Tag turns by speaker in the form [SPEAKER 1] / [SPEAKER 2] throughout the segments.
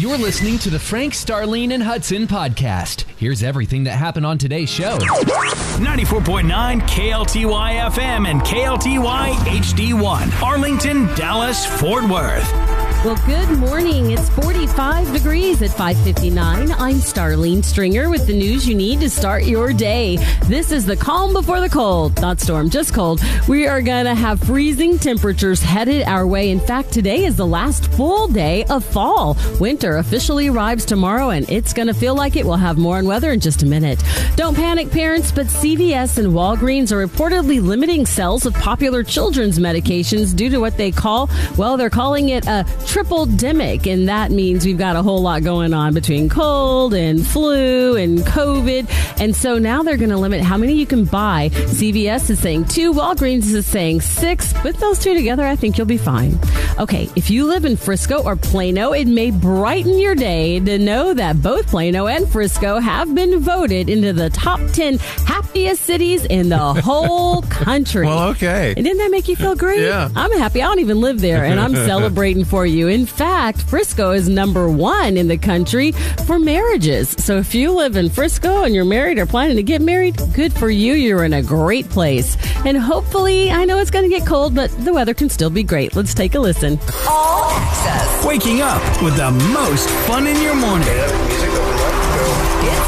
[SPEAKER 1] You're listening to the Frank, Starlene, and Hudson podcast. Here's everything that happened on today's show.
[SPEAKER 2] 94.9 KLTY FM and KLTY HD1. Arlington, Dallas, Fort Worth.
[SPEAKER 3] Well, good morning. It's 45 degrees at 559. I'm Starlene Stringer with the news you need to start your day. This is the calm before the cold. Not storm, just cold. We are going to have freezing temperatures headed our way. In fact, today is the last full day of fall. Winter officially arrives tomorrow, and it's going to feel like it. We'll have more on weather in just a minute. Don't panic, parents, but CVS and Walgreens are reportedly limiting sales of popular children's medications due to what they call, well, they're calling it a triple demic, and that means we've got a whole lot going on between cold and flu and COVID. And so now they're going to limit how many you can buy. CVS is saying two, Walgreens is saying six. Put those two together, I think you'll be fine. Okay, if you live in Frisco or Plano, it may brighten your day to know that both Plano and Frisco have been voted into the top 10 happiest cities in the whole country.
[SPEAKER 4] Well, okay.
[SPEAKER 3] And didn't that make you feel great?
[SPEAKER 4] Yeah.
[SPEAKER 3] I'm happy. I don't even live there, and I'm celebrating for you. In fact, Frisco is number one in the country for marriages. So if you live in Frisco and you're married or planning to get married, good for you. You're in a great place. And hopefully, I know it's going to get cold, but the weather can still be great. Let's take a listen.
[SPEAKER 5] All access.
[SPEAKER 2] Waking up with the most fun in your morning.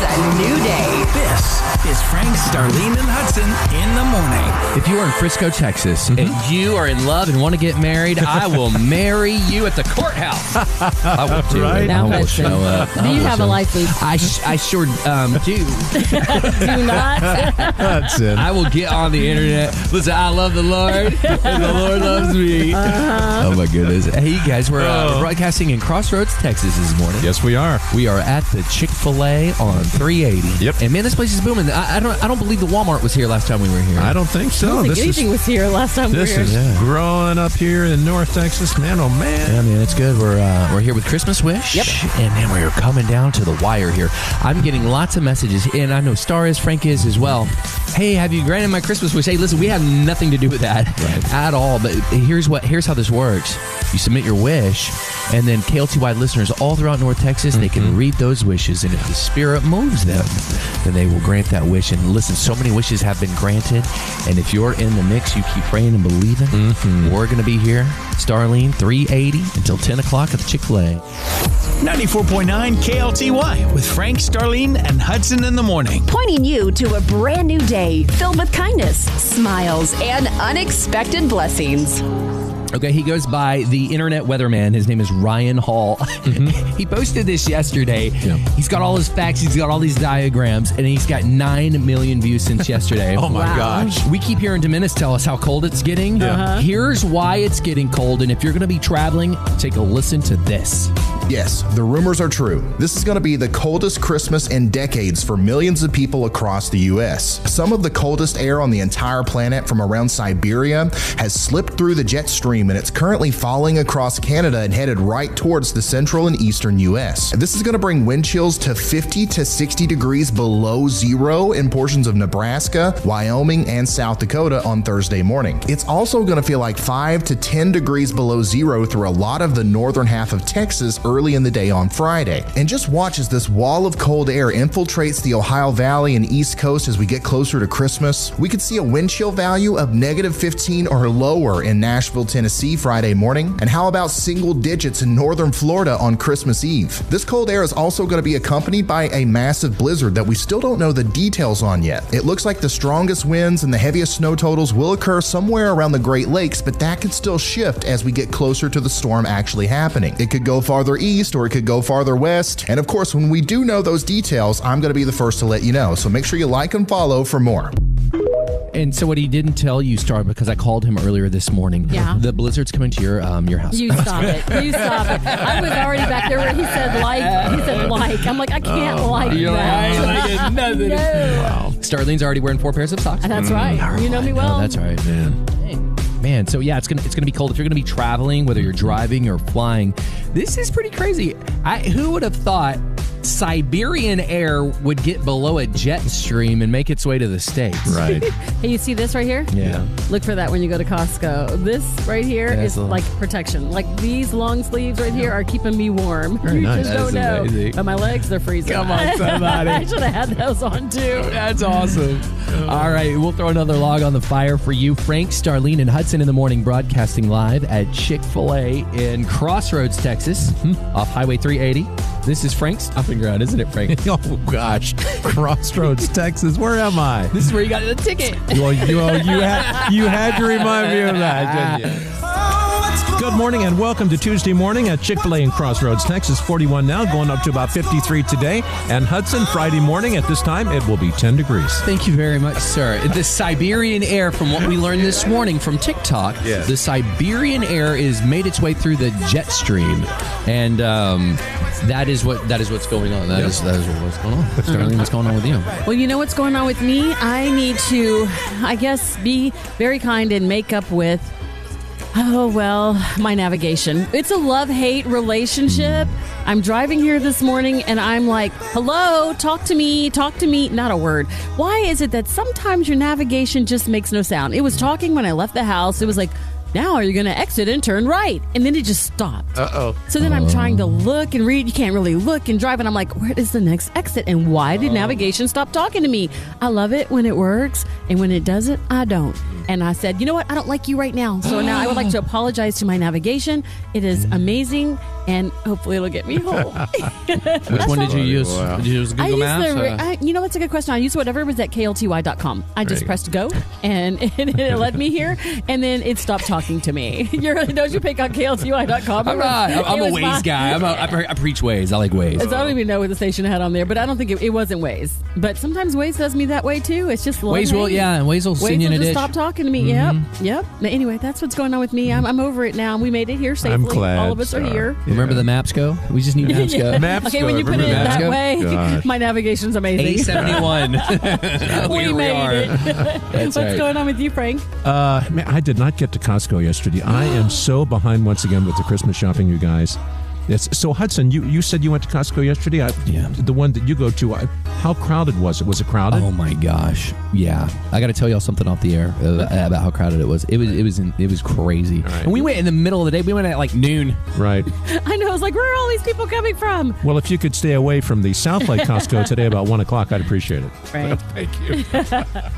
[SPEAKER 5] It's a new day.
[SPEAKER 2] This is Frank, Starlene, and Hudson in the morning.
[SPEAKER 1] If you are in Frisco, Texas, and you are in love and want to get married, I will marry you at the courthouse. I will do
[SPEAKER 4] Right.
[SPEAKER 1] it. I will
[SPEAKER 3] Hudson,
[SPEAKER 1] show up.
[SPEAKER 3] Do you have a license?
[SPEAKER 1] I, sh- I sure um, do.
[SPEAKER 3] Do not.
[SPEAKER 4] That's it.
[SPEAKER 1] I will get on the internet. Listen, I love the Lord, and the Lord loves me. Oh my goodness! Hey, you guys, we're uh,
[SPEAKER 4] Oh.
[SPEAKER 1] broadcasting in Crossroads, Texas this morning.
[SPEAKER 4] yes, we are.
[SPEAKER 1] We are at the Chick Fil A on 380.
[SPEAKER 4] Yep.
[SPEAKER 1] And man, this place is booming. I, I don't. I don't believe the Walmart was here last time we were here.
[SPEAKER 4] I don't think so.
[SPEAKER 3] I don't think
[SPEAKER 4] this
[SPEAKER 3] anything
[SPEAKER 4] is
[SPEAKER 3] was here last time
[SPEAKER 4] this
[SPEAKER 3] we were
[SPEAKER 4] is
[SPEAKER 3] here.
[SPEAKER 1] Yeah.
[SPEAKER 4] growing up here in North Texas. Man, oh man.
[SPEAKER 1] Yeah, man, it's good. We're uh, we're here with Christmas Wish.
[SPEAKER 3] Yep.
[SPEAKER 1] And then we're coming down to the wire here. I'm getting lots of messages, and I know Star is, Frank is as well. Hey, have you granted my Christmas wish? Hey, listen, we have nothing to do with that at all. But here's what here's how this works. You submit your wish, and then KLTY listeners all throughout North Texas, they can mm-hmm. read those wishes, and if the Spirit moves them, then they will grant that wish. And listen, so many wishes have been granted, and if you're in the mix, you keep praying and believing. Mm-hmm. We're going to be here, Starlene, 380 until 10 o'clock at the Chick Fil A.
[SPEAKER 2] 94.9 KLTY with Frank, Starlene, and Hudson in the morning.
[SPEAKER 5] Pointing you to a brand new day filled with kindness, smiles, and unexpected blessings.
[SPEAKER 1] Okay, he goes by the internet weatherman. His name is Ryan Hall. Mm-hmm. he posted this yesterday.
[SPEAKER 4] Yeah.
[SPEAKER 1] He's got all his facts, he's got all these diagrams, and he's got 9 million views since yesterday.
[SPEAKER 4] Oh my
[SPEAKER 3] Wow.
[SPEAKER 4] gosh.
[SPEAKER 1] We keep hearing Dominis tell us how cold it's getting.
[SPEAKER 4] Yeah. Uh-huh.
[SPEAKER 1] Here's why it's getting cold, and if you're going to be traveling, take a listen to this.
[SPEAKER 6] Yes, the rumors are true. This is going to be the coldest Christmas in decades for millions of people across the U.S. Some of the coldest air on the entire planet from around Siberia has slipped through the jet stream and it's currently falling across Canada and headed right towards the central and eastern U.S. This is going to bring wind chills to 50 to 60 degrees below zero in portions of Nebraska, Wyoming, and South Dakota on Thursday morning. It's also going to feel like 5 to 10 degrees below zero through a lot of the northern half of Texas early in the day on Friday. And just watch as this wall of cold air infiltrates the Ohio Valley and East Coast as we get closer to Christmas. We could see a wind chill value of negative 15 or lower in Nashville, Tennessee Friday morning. And how about single digits in northern Florida on Christmas Eve? This cold air is also going to be accompanied by a massive blizzard that we still don't know the details on yet. It looks like the strongest winds and the heaviest snow totals will occur somewhere around the Great Lakes, but that could still shift as we get closer to the storm actually happening. It could go farther east or it could go farther west. And of course, when we do know those details, I'm going to be the first to let you know. So make sure you like and follow for more.
[SPEAKER 1] And so, what he didn't tell you, Star, because I called him earlier this morning.
[SPEAKER 3] Yeah.
[SPEAKER 1] The blizzard's coming to your um your house.
[SPEAKER 3] You stop it. You stop it. I was already back there where he said like. He said like. I'm like, I can't like
[SPEAKER 1] You're like, I ain't
[SPEAKER 3] that.
[SPEAKER 1] liking nothing.
[SPEAKER 3] No.
[SPEAKER 1] Starlene's already wearing four pairs of socks.
[SPEAKER 3] That's right. You know me well.
[SPEAKER 1] Oh, that's right, man. Man, so yeah, it's gonna it's gonna be cold if you're gonna be traveling, whether you're driving or flying. This is pretty crazy. I who would have thought Siberian air would get below a jet stream and make its way to the States.
[SPEAKER 4] Right.
[SPEAKER 3] Hey, you see this right here?
[SPEAKER 1] Yeah.
[SPEAKER 3] Look for that when you go to Costco. This right here
[SPEAKER 1] That's
[SPEAKER 3] is
[SPEAKER 1] a-
[SPEAKER 3] like protection. Like these long sleeves right here are keeping me warm.
[SPEAKER 4] Very
[SPEAKER 3] you
[SPEAKER 4] nice.
[SPEAKER 3] just don't
[SPEAKER 1] That
[SPEAKER 3] know.
[SPEAKER 1] amazing.
[SPEAKER 3] But my legs, they're freezing.
[SPEAKER 1] Come on, somebody.
[SPEAKER 3] I should have had those on too.
[SPEAKER 1] That's awesome. All right, we'll throw another log on the fire for you. Frank, Starlene, and Hudson in the morning broadcasting live at Chick fil A in Crossroads, Texas, off Highway 380. This is Frank's stopping ground, isn't it, Frank?
[SPEAKER 4] oh gosh, Crossroads, Texas. Where am I?
[SPEAKER 1] this is where you got the ticket.
[SPEAKER 4] Well, you, well, you had you had to remind me of that, didn't you? Good morning and welcome to Tuesday morning at Chick fil A in Crossroads, Texas. 41 now, going up to about 53 today. And Hudson, Friday morning at this time, it will be 10 degrees.
[SPEAKER 1] Thank you very much, sir. The Siberian air, from what we learned this morning from TikTok,
[SPEAKER 4] Yes.
[SPEAKER 1] the Siberian air is made its way through the jet stream, and um, that is what that is what's going on. That is that is what's going on. Starlene, what's going on with you?
[SPEAKER 3] Well, you know what's going on with me? I need to, I guess, be very kind and make up with, oh, well, my navigation. It's a love hate relationship. I'm driving here this morning and I'm like, hello, talk to me, talk to me. Not a word. Why is it that sometimes your navigation just makes no sound? It was talking when I left the house. It was like, now are you going to exit and turn right? And then it just stopped.
[SPEAKER 4] Uh oh.
[SPEAKER 3] So then I'm trying to look and read. You can't really look and drive. And I'm like, where is the next exit? And why did navigation stop talking to me? I love it when it works. And when it doesn't, I don't. And I said, you know what? I don't like you right now. So now I would like to apologize to my navigation. It is amazing. And hopefully it'll get me home.
[SPEAKER 1] Which one did you use?
[SPEAKER 4] Wow.
[SPEAKER 1] Did you use
[SPEAKER 3] I
[SPEAKER 1] Google
[SPEAKER 3] use
[SPEAKER 1] Maps?
[SPEAKER 3] the,
[SPEAKER 1] or-
[SPEAKER 3] I, you know, that's a good question. I used whatever was at klty.com. I just pressed go and it, it led me here and then it stopped talking to me. You're, don't you pick on klty.com?
[SPEAKER 1] I'm not. I'm, I'm
[SPEAKER 3] It
[SPEAKER 1] a
[SPEAKER 3] was
[SPEAKER 1] Waze
[SPEAKER 3] my-
[SPEAKER 1] guy. I'm a, I, pre- I preach Waze. I like Waze.
[SPEAKER 3] So I don't even know what the station had on there, but I don't think it, it wasn't Waze. But sometimes Waze does me that way too. It's just love
[SPEAKER 1] Waze will, yeah, and Waze will
[SPEAKER 3] Waze
[SPEAKER 1] send you in
[SPEAKER 3] will
[SPEAKER 1] a
[SPEAKER 3] just
[SPEAKER 1] ditch.
[SPEAKER 3] stop talking to me. Yep, mm-hmm. yep. Anyway, that's what's going on with me. I'm, mm-hmm. I'm over it now. We made it here safely.
[SPEAKER 4] glad,
[SPEAKER 3] All of us are
[SPEAKER 4] Star.
[SPEAKER 3] here.
[SPEAKER 1] Remember the maps go? We just need maps go.
[SPEAKER 4] Maps
[SPEAKER 3] okay,
[SPEAKER 4] go.
[SPEAKER 3] when you put it
[SPEAKER 4] Remember
[SPEAKER 1] Maps
[SPEAKER 3] that
[SPEAKER 1] go?
[SPEAKER 3] way,
[SPEAKER 4] Gosh.
[SPEAKER 3] my navigation's amazing.
[SPEAKER 1] A71.
[SPEAKER 3] we
[SPEAKER 1] Here
[SPEAKER 3] made
[SPEAKER 1] are.
[SPEAKER 3] it.
[SPEAKER 1] That's
[SPEAKER 3] What's
[SPEAKER 1] right.
[SPEAKER 3] going on with you, Frank?
[SPEAKER 4] Uh, man, I did not get to Costco yesterday. I am so behind once again with the Christmas shopping, you guys. It's, so Hudson, you, you said you went to Costco yesterday. I,
[SPEAKER 1] Yeah.
[SPEAKER 4] The one that you go to. I, how crowded was it? Was it crowded?
[SPEAKER 1] Oh my gosh! Yeah, I got to tell y'all something off the air uh, about how crowded it was. It was it was in, it was crazy.
[SPEAKER 4] right.
[SPEAKER 1] And we went in the middle of the day. We went at like noon.
[SPEAKER 4] Right.
[SPEAKER 3] I know. I was like, where are all these people coming from?
[SPEAKER 4] Well, if you could stay away from the Southlake Costco today about one o'clock, I'd appreciate it.
[SPEAKER 3] Right.
[SPEAKER 4] Thank you.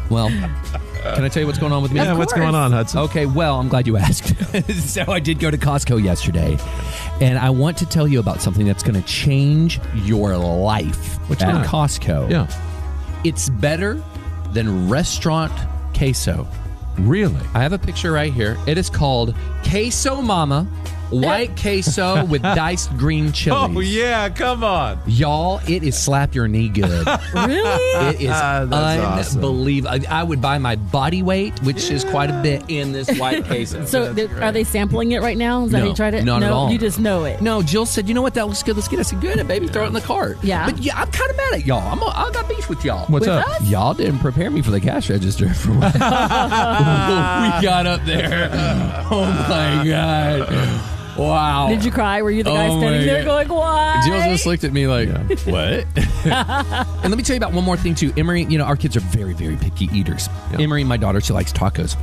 [SPEAKER 1] Well, can I tell you what's going on with me?
[SPEAKER 4] Yeah, what's going on, Hudson?
[SPEAKER 1] Okay, well, I'm glad you asked. so I did go to Costco yesterday, and I want to tell you about something that's going to change your life
[SPEAKER 4] What's
[SPEAKER 1] at
[SPEAKER 4] that?
[SPEAKER 1] Costco.
[SPEAKER 4] Yeah.
[SPEAKER 1] It's better than restaurant queso.
[SPEAKER 4] Really?
[SPEAKER 1] I have a picture right here. It is called Queso Mama White Queso with diced green oh, chilies.
[SPEAKER 4] Oh, yeah. Come on.
[SPEAKER 1] Y'all, it is slap your knee good.
[SPEAKER 3] really?
[SPEAKER 1] It is ah,
[SPEAKER 4] That's awesome.
[SPEAKER 1] unbelievable. I, I would buy my body weight, which is quite a bit, in this white queso.
[SPEAKER 3] So, th- are they sampling it right now? Is that how
[SPEAKER 1] No,
[SPEAKER 3] you tried it?
[SPEAKER 1] not
[SPEAKER 3] no,
[SPEAKER 1] at all.
[SPEAKER 3] You just know it.
[SPEAKER 1] no, Jill said, "You know what? That looks good. Let's get it. I said, "Good, baby. Throw it in the cart."
[SPEAKER 3] Yeah.
[SPEAKER 1] but yeah, I'm kind of mad at y'all. I'm a, I got beef with y'all.
[SPEAKER 4] What's
[SPEAKER 3] With
[SPEAKER 4] up?
[SPEAKER 3] us?
[SPEAKER 1] Y'all didn't prepare me for the cash register for what we got up there. Oh my god! Wow.
[SPEAKER 3] Did you cry? Were you the guy
[SPEAKER 1] Oh
[SPEAKER 3] standing
[SPEAKER 1] my
[SPEAKER 3] there
[SPEAKER 1] God.
[SPEAKER 3] going, why?
[SPEAKER 1] Jill just looked at me like, what? and let me tell you about one more thing, too. Emery, you know, our kids are very, very picky eaters. Emery, my daughter, she likes tacos.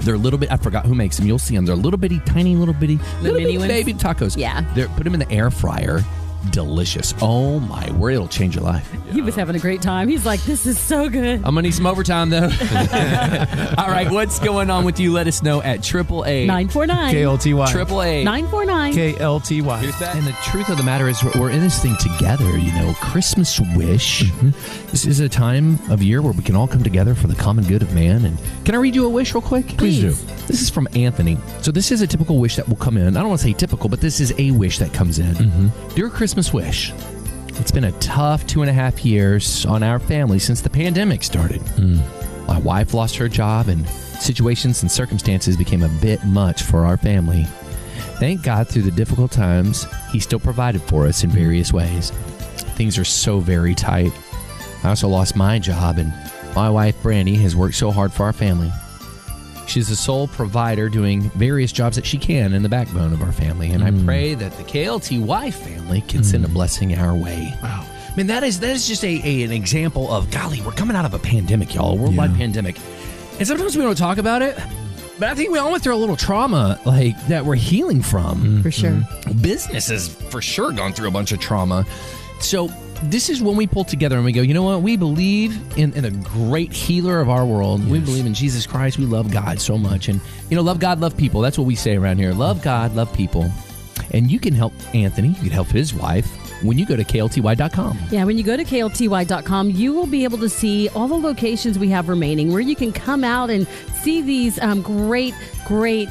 [SPEAKER 1] They're a little bit, I forgot who makes them. You'll see them. They're little bitty, tiny, little bitty, little
[SPEAKER 3] mini
[SPEAKER 1] bitty
[SPEAKER 3] ones?
[SPEAKER 1] baby tacos.
[SPEAKER 3] Yeah.
[SPEAKER 1] They're, put them in the air fryer. Delicious. Oh, my word. It'll change your life.
[SPEAKER 3] He was having a great time. He's like, this is so good.
[SPEAKER 1] I'm going to need some overtime, though. All right. What's going on with you? Let us know at triple A.
[SPEAKER 3] 949.
[SPEAKER 4] KLTY.
[SPEAKER 1] Triple A.
[SPEAKER 3] 949.
[SPEAKER 4] KLTY.
[SPEAKER 1] And the truth of the matter is, we're- we're in this thing together. You know, Christmas wish. Mm-hmm. This is a time of year where we can all come together for the common good of man. And can I read you a wish real quick?
[SPEAKER 4] Please do.
[SPEAKER 1] This is from Anthony. So this is a typical wish that will come in. I don't want to say typical, but this is a wish that comes in. Mm-hmm. Dear Christmas wish. It's been a tough two and a half years on our family since the pandemic started. Hmm. My wife lost her job, and situations and circumstances became a bit much for our family. Thank God through the difficult times, He still provided for us in various ways. Things are so very tight. I also lost my job, and my wife, Brandy, has worked so hard for our family. She's the sole provider doing various jobs that she can in the backbone of our family, and I mm. pray that the KLTY family can send a mm. blessing our way.
[SPEAKER 4] Wow.
[SPEAKER 1] Man, that is that is just a, a an example of golly, we're coming out of a pandemic, y'all, a worldwide
[SPEAKER 4] Yeah.
[SPEAKER 1] pandemic, and sometimes we don't talk about it. But I think we all went through a little trauma, like that we're healing from. Mm-hmm.
[SPEAKER 3] For sure.
[SPEAKER 1] Business has for sure gone through a bunch of trauma. So this is when we pull together and we go, you know what? We believe in, in a great healer of our world. We believe in Jesus Christ. We love God so much. And, you know, love God, love people. That's what we say around here. Love God, love people. And you can help Anthony. You can help his wife when you go to klty.com.
[SPEAKER 3] Yeah, when you go to klty.com, you will be able to see all the locations we have remaining where you can come out and see these um, great, great.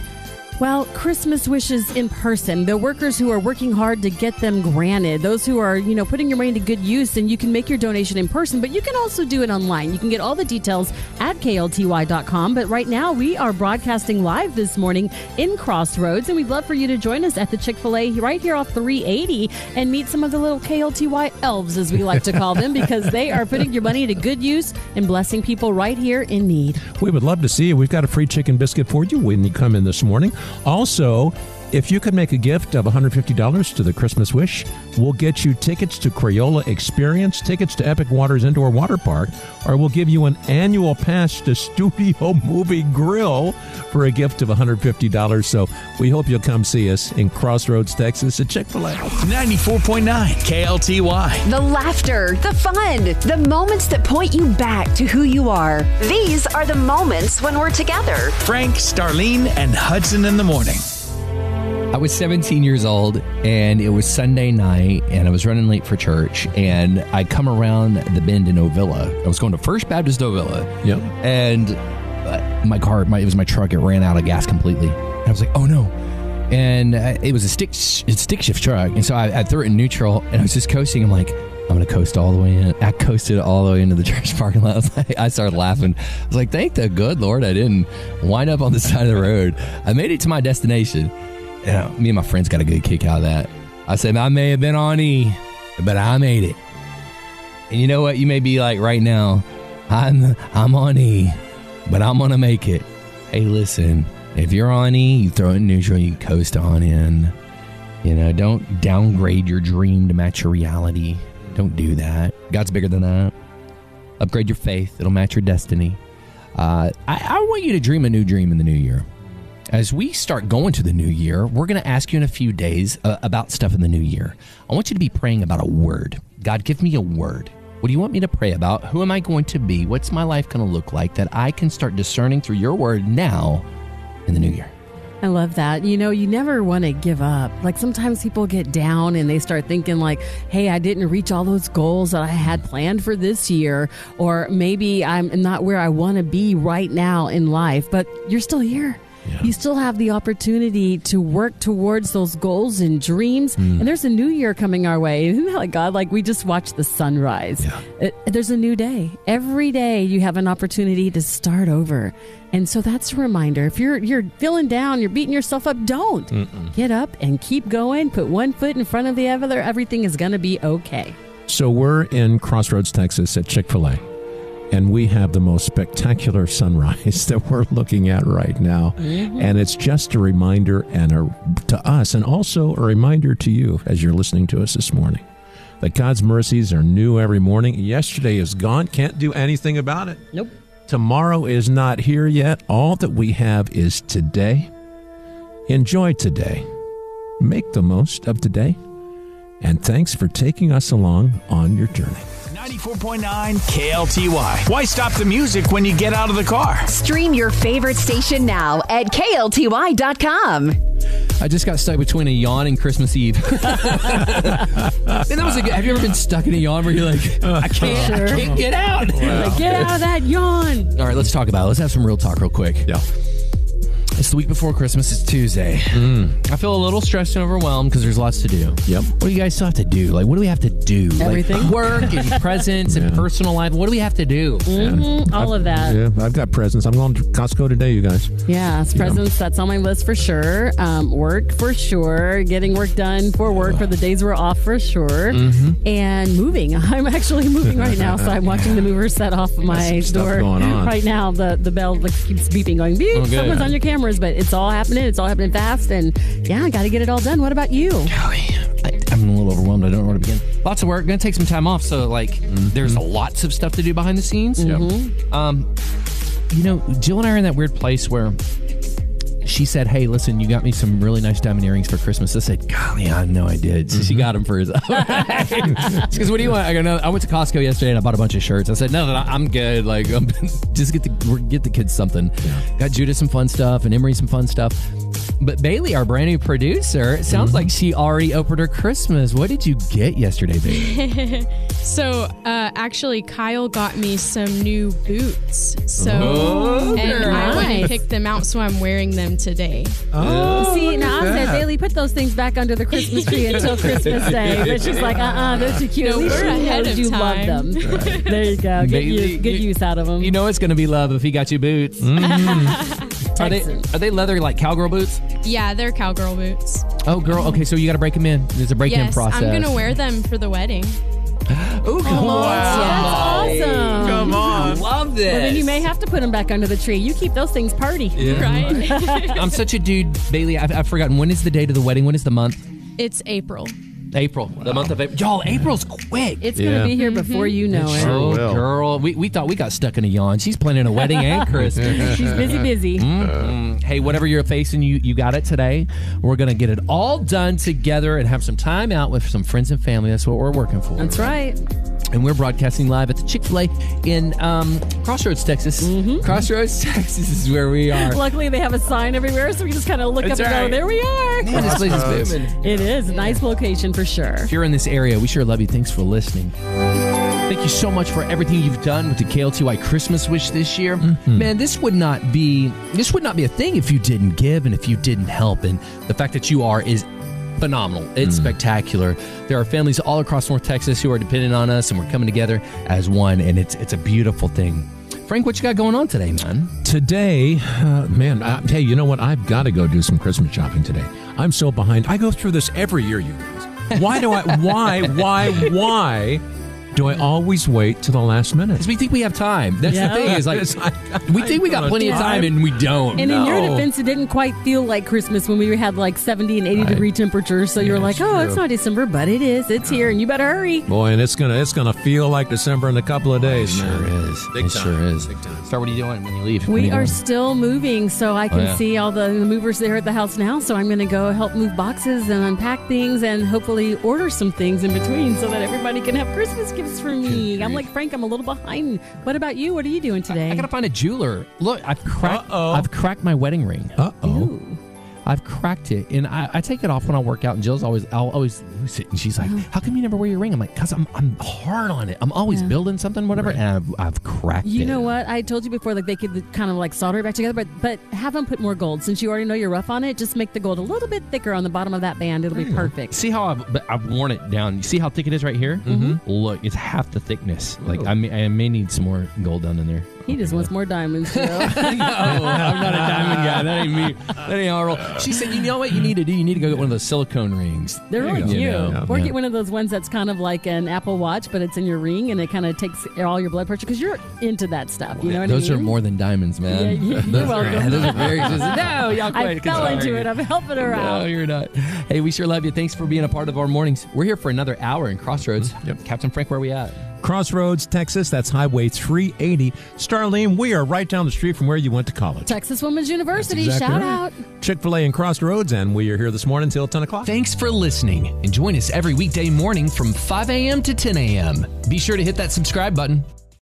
[SPEAKER 3] Well, Christmas wishes in person. The workers who are working hard to get them granted, those who are, you know, putting your money to good use, and you can make your donation in person, but you can also do it online. You can get all the details at klty.com. But right now, we are broadcasting live this morning in Crossroads, and we'd love for you to join us at the Chick fil A right here off 380 and meet some of the little KLTY elves, as we like to call them, because they are putting your money to good use and blessing people right here in need.
[SPEAKER 4] We would love to see you. We've got a free chicken biscuit for you when you come in this morning. Also, if you could make a gift of $150 to the Christmas Wish, we'll get you tickets to Crayola Experience, tickets to Epic Waters Indoor Water Park, or we'll give you an annual pass to Studio Movie Grill for a gift of $150. So we hope you'll come see us in Crossroads, Texas at Chick fil A.
[SPEAKER 2] 94.9 KLTY.
[SPEAKER 5] The laughter, the fun, the moments that point you back to who you are. These are the moments when we're together.
[SPEAKER 2] Frank, Starlene, and Hudson in the morning.
[SPEAKER 1] I was 17 years old and it was Sunday night and I was running late for church and I come around the bend in Ovilla. I was going to First Baptist Ovilla.
[SPEAKER 4] Yep.
[SPEAKER 1] And uh, my car, my, it was my truck, it ran out of gas completely. And I was like, oh no. And uh, it was a stick, stick shift truck. And so I, I threw it in neutral and I was just coasting. I'm like, I'm going to coast all the way in. I coasted all the way into the church parking lot. I, was like, I started laughing. I was like, thank the good Lord I didn't wind up on the side of the road. I made it to my destination. Know, me and my friends got a good kick out of that. I said, I may have been on E, but I made it. And you know what? You may be like right now, I'm I'm on E, but I'm gonna make it. Hey, listen, if you're on E, you throw it in neutral, you coast on in. You know, don't downgrade your dream to match your reality. Don't do that. God's bigger than that. Upgrade your faith; it'll match your destiny. Uh, I, I want you to dream a new dream in the new year. As we start going to the new year, we're going to ask you in a few days uh, about stuff in the new year. I want you to be praying about a word. God, give me a word. What do you want me to pray about? Who am I going to be? What's my life going to look like that I can start discerning through your word now in the new year?
[SPEAKER 3] I love that. You know, you never want to give up. Like sometimes people get down and they start thinking like, "Hey, I didn't reach all those goals that I had planned for this year or maybe I'm not where I want to be right now in life." But you're still here. You still have the opportunity to work towards those goals and dreams. Hmm. And there's a new year coming our way. Isn't that like God? Like we just watched the sunrise. It- uh, there's a new day. Every day you have an opportunity to start over. And so that's a reminder. If you're you're feeling down, you're beating yourself up, don't. Get up and keep going. Put one foot in front of the other. Everything is going to be okay.
[SPEAKER 4] So we're in Crossroads, Texas at Chick fil A, and we have the most spectacular sunrise that we're looking at right now. Mm-hmm. And it's just a reminder and a, to us, and also a reminder to you as you're listening to us this morning. That God's mercies are new every morning. Yesterday is gone. Can't do anything about it.
[SPEAKER 3] Nope.
[SPEAKER 4] Tomorrow is not here yet. All that we have is today. Enjoy today. Make the most of today. And thanks for taking us along on your journey.
[SPEAKER 2] 94.9 KLTY. Why stop the music when you get out of the car?
[SPEAKER 5] Stream your favorite station now at KLTY.com.
[SPEAKER 1] I just got stuck between a yawn and Christmas Eve. and that was a good, have you ever been stuck in a yawn where you're like, I can't, I can't get out?
[SPEAKER 3] Like, get out of that yawn.
[SPEAKER 1] All right, let's talk about it. Let's have some real talk real quick.
[SPEAKER 4] Yeah.
[SPEAKER 1] It's the week before Christmas. It's Tuesday. I feel a little stressed and overwhelmed because there's lots to do.
[SPEAKER 4] Yep.
[SPEAKER 1] What do you guys still have to do? Like, what do we have to do? Like,
[SPEAKER 3] Everything.
[SPEAKER 1] work and presents and personal life. What do we have to do?
[SPEAKER 3] Mhm, all of that.
[SPEAKER 4] Yeah, I've got presents. I'm going to Costco today, you guys.
[SPEAKER 3] Yeah, it's presents. That's on my list for sure. Um, work for sure. Getting work done for work for the days we're off for sure.
[SPEAKER 4] Mm-hmm.
[SPEAKER 3] And moving. I'm actually moving right now, so I'm watching the mover set off my
[SPEAKER 4] some
[SPEAKER 3] door
[SPEAKER 4] going on.
[SPEAKER 3] right now. The the bell like, keeps beeping, going beep.
[SPEAKER 1] Oh.
[SPEAKER 3] Someone's on your cameras, but it's all happening. It's all happening fast, and yeah, I got to get it all done. What about you?
[SPEAKER 1] Golly, I, I'm a little overwhelmed. I don't know where to begin. lots of work. Going to take some time off. So like, there's lots of stuff to do behind the scenes. Um, you know, Jill and I are in that weird place where she said, "Hey, listen, you got me some really nice diamond earrings for Christmas." I said, "Golly, I know I did." So she got them for us. Because what do you want? I go, "No, I went to Costco yesterday and I bought a bunch of shirts." I said, "No, no, I'm good. Like, um, just get the get the kids something." Got Judah some fun stuff and Emery some fun stuff. But Bailey, our brand new producer, it sounds like she already opened her Christmas. What did you get yesterday, Bailey?
[SPEAKER 7] So, uh, actually, Kyle got me some new boots. So,
[SPEAKER 1] Oh,
[SPEAKER 7] and I went
[SPEAKER 3] Nice.
[SPEAKER 7] and picked them out, so I'm wearing them today.
[SPEAKER 4] Oh,
[SPEAKER 3] See, now I said. Bailey, put those things back under the Christmas tree until Christmas Day. But she's like, uh uh they're too cute.
[SPEAKER 7] No,
[SPEAKER 3] At least
[SPEAKER 7] we're ahead
[SPEAKER 3] knows
[SPEAKER 7] of
[SPEAKER 3] you
[SPEAKER 7] time.
[SPEAKER 3] love them. there you go. Get,
[SPEAKER 1] Bailey,
[SPEAKER 3] you, good
[SPEAKER 1] you-
[SPEAKER 3] use out of them.
[SPEAKER 1] you know it's going to be love if he got you boots. are they
[SPEAKER 3] Texan.
[SPEAKER 1] are they leather like cowgirl boots?
[SPEAKER 7] Yeah, they're cowgirl boots.
[SPEAKER 1] Oh, girl. Okay, so you got to break them in. There's a break-in
[SPEAKER 7] yes,
[SPEAKER 1] process.
[SPEAKER 7] I'm gonna wear them for the wedding.
[SPEAKER 1] Oh, come on.
[SPEAKER 3] That's awesome.
[SPEAKER 4] Come on.
[SPEAKER 1] Love this.
[SPEAKER 3] Well, then you may have to put them back under the tree. You keep those things party.
[SPEAKER 7] Right?
[SPEAKER 1] I'm such a dude, Bailey. I've, I've forgotten when is the date of the wedding. When is the month?
[SPEAKER 7] it's April.
[SPEAKER 1] April. The month of April. Y'all, April's quick.
[SPEAKER 3] It's
[SPEAKER 4] Yeah.
[SPEAKER 3] going to be here before you know it.
[SPEAKER 1] oh,
[SPEAKER 4] will.
[SPEAKER 1] girl. We, we thought we got stuck in a yawn. She's planning a wedding and Christmas.
[SPEAKER 3] She's busy, busy.
[SPEAKER 1] Mm, hey, whatever you're facing, you you got it today. We're gonna get it all done together and have some time out with some friends and family. That's what we're working for.
[SPEAKER 3] That's right.
[SPEAKER 1] And we're broadcasting live at the Chick Fil A in um, Crossroads, Texas.
[SPEAKER 3] Mm-hmm.
[SPEAKER 1] Crossroads, Texas is where we are.
[SPEAKER 3] Luckily, they have a sign everywhere, so we just kind of look
[SPEAKER 1] That's
[SPEAKER 3] up and go, there we are.
[SPEAKER 1] Man, this place is booming.
[SPEAKER 3] It is a nice location for sure.
[SPEAKER 1] If you're in this area, we sure love you. Thanks for listening. Thank you so much for everything you've done with the KLTY Christmas wish this year. Man, this would not be this would not be a thing if you didn't give and if you didn't help. And the fact that you are is phenomenal. It's spectacular. There are families all across North Texas who are dependent on us, and we're coming together as one. And it's it's a beautiful thing. Frank, what you got going on today, man?
[SPEAKER 4] Today, uh, man, I, hey, you know what? I've got to go do some Christmas shopping today. I'm so behind. I go through this every year, you guys. Why do I? Why? Why? Why do I always wait to the last minute?
[SPEAKER 1] Because we think we have time. That's
[SPEAKER 3] Yeah.
[SPEAKER 1] the thing. Is like
[SPEAKER 4] It's
[SPEAKER 1] we think we got plenty of time, and we don't.
[SPEAKER 3] And in your defense, it didn't quite feel like Christmas when we had like 70 and 80 degree temperatures. So you're like,
[SPEAKER 4] it's
[SPEAKER 3] oh, it's not December, but it is. It's here, and you better hurry.
[SPEAKER 4] Boy, and it's gonna it's gonna feel like December in a couple of days.
[SPEAKER 1] It sure
[SPEAKER 4] man.
[SPEAKER 1] is.
[SPEAKER 4] Big
[SPEAKER 1] it
[SPEAKER 4] time.
[SPEAKER 1] sure is.
[SPEAKER 4] Big time.
[SPEAKER 1] Start. What are you doing when you leave?
[SPEAKER 3] We
[SPEAKER 1] you
[SPEAKER 3] are
[SPEAKER 1] doing?
[SPEAKER 3] still moving, so I can
[SPEAKER 1] Oh, yeah.
[SPEAKER 3] see all the, the movers there at the house now. So I'm going to go help move boxes and unpack things and hopefully order some things in between so that everybody can have Christmas gifts for me. I'm like, Frank, I'm a little behind. What about you? What are you doing today?
[SPEAKER 1] I gotta find a jeweler. Look, I've cracked.
[SPEAKER 4] Uh-oh.
[SPEAKER 1] I've cracked my wedding ring.
[SPEAKER 4] Uh oh.
[SPEAKER 3] Ooh.
[SPEAKER 1] I've cracked it, and I, I take it off when I work out. And Jill's always, I'll always lose it, and she's like, "How come you never wear your ring?" I'm like, "Cause I'm, I'm hard on it. I'm always
[SPEAKER 3] Yeah.
[SPEAKER 1] building something, whatever." And I've, I've cracked
[SPEAKER 3] You
[SPEAKER 1] it.
[SPEAKER 3] know what? I told you before, like they could kind of like solder it back together, but but have them put more gold. Since you already know you're rough on it, just make the gold a little bit thicker on the bottom of that band. It'll be perfect.
[SPEAKER 1] See how I've, I've worn it down. You see how thick it is right here? Mm-hmm. Look, it's half the thickness. Like I may, I may need some more gold down in there.
[SPEAKER 3] He just wants more diamonds, Joe.
[SPEAKER 1] no, I'm not a diamond guy. That ain't me. That ain't how I roll. She said, "You know what you need to do? You need to go get one of those silicone rings."
[SPEAKER 3] They're
[SPEAKER 4] There you
[SPEAKER 3] really
[SPEAKER 4] go.
[SPEAKER 3] cute.
[SPEAKER 1] You know,
[SPEAKER 3] or
[SPEAKER 1] yeah.
[SPEAKER 3] get one of those ones that's kind of like an Apple Watch, but it's in your ring and it kind of takes all your blood pressure because you're into that stuff. You know what
[SPEAKER 1] Those
[SPEAKER 3] I mean?
[SPEAKER 1] Those are more than diamonds, man.
[SPEAKER 3] Yeah, you- you're
[SPEAKER 1] those,
[SPEAKER 3] welcome.
[SPEAKER 1] Are, those are very expensive. No, y'all
[SPEAKER 3] I
[SPEAKER 1] quit.
[SPEAKER 3] fell into
[SPEAKER 1] Sorry.
[SPEAKER 3] it. I'm helping her
[SPEAKER 1] No,
[SPEAKER 3] out.
[SPEAKER 1] No, you're not. Hey, we sure love you. Thanks for being a part of our mornings. We're here for another hour in Crossroads. Mm-hmm.
[SPEAKER 4] Yep.
[SPEAKER 1] Captain Frank, where are we at?
[SPEAKER 4] Crossroads, Texas. That's Highway 380. Starlene, we are right down the street from where you went to college.
[SPEAKER 3] Texas Women's University.
[SPEAKER 4] Exactly
[SPEAKER 3] Shout
[SPEAKER 4] right.
[SPEAKER 3] out.
[SPEAKER 4] Chick fil A and Crossroads, and we are here this morning until 10 o'clock.
[SPEAKER 1] Thanks for listening and join us every weekday morning from 5 a.m. to 10 a.m. Be sure to hit that subscribe button.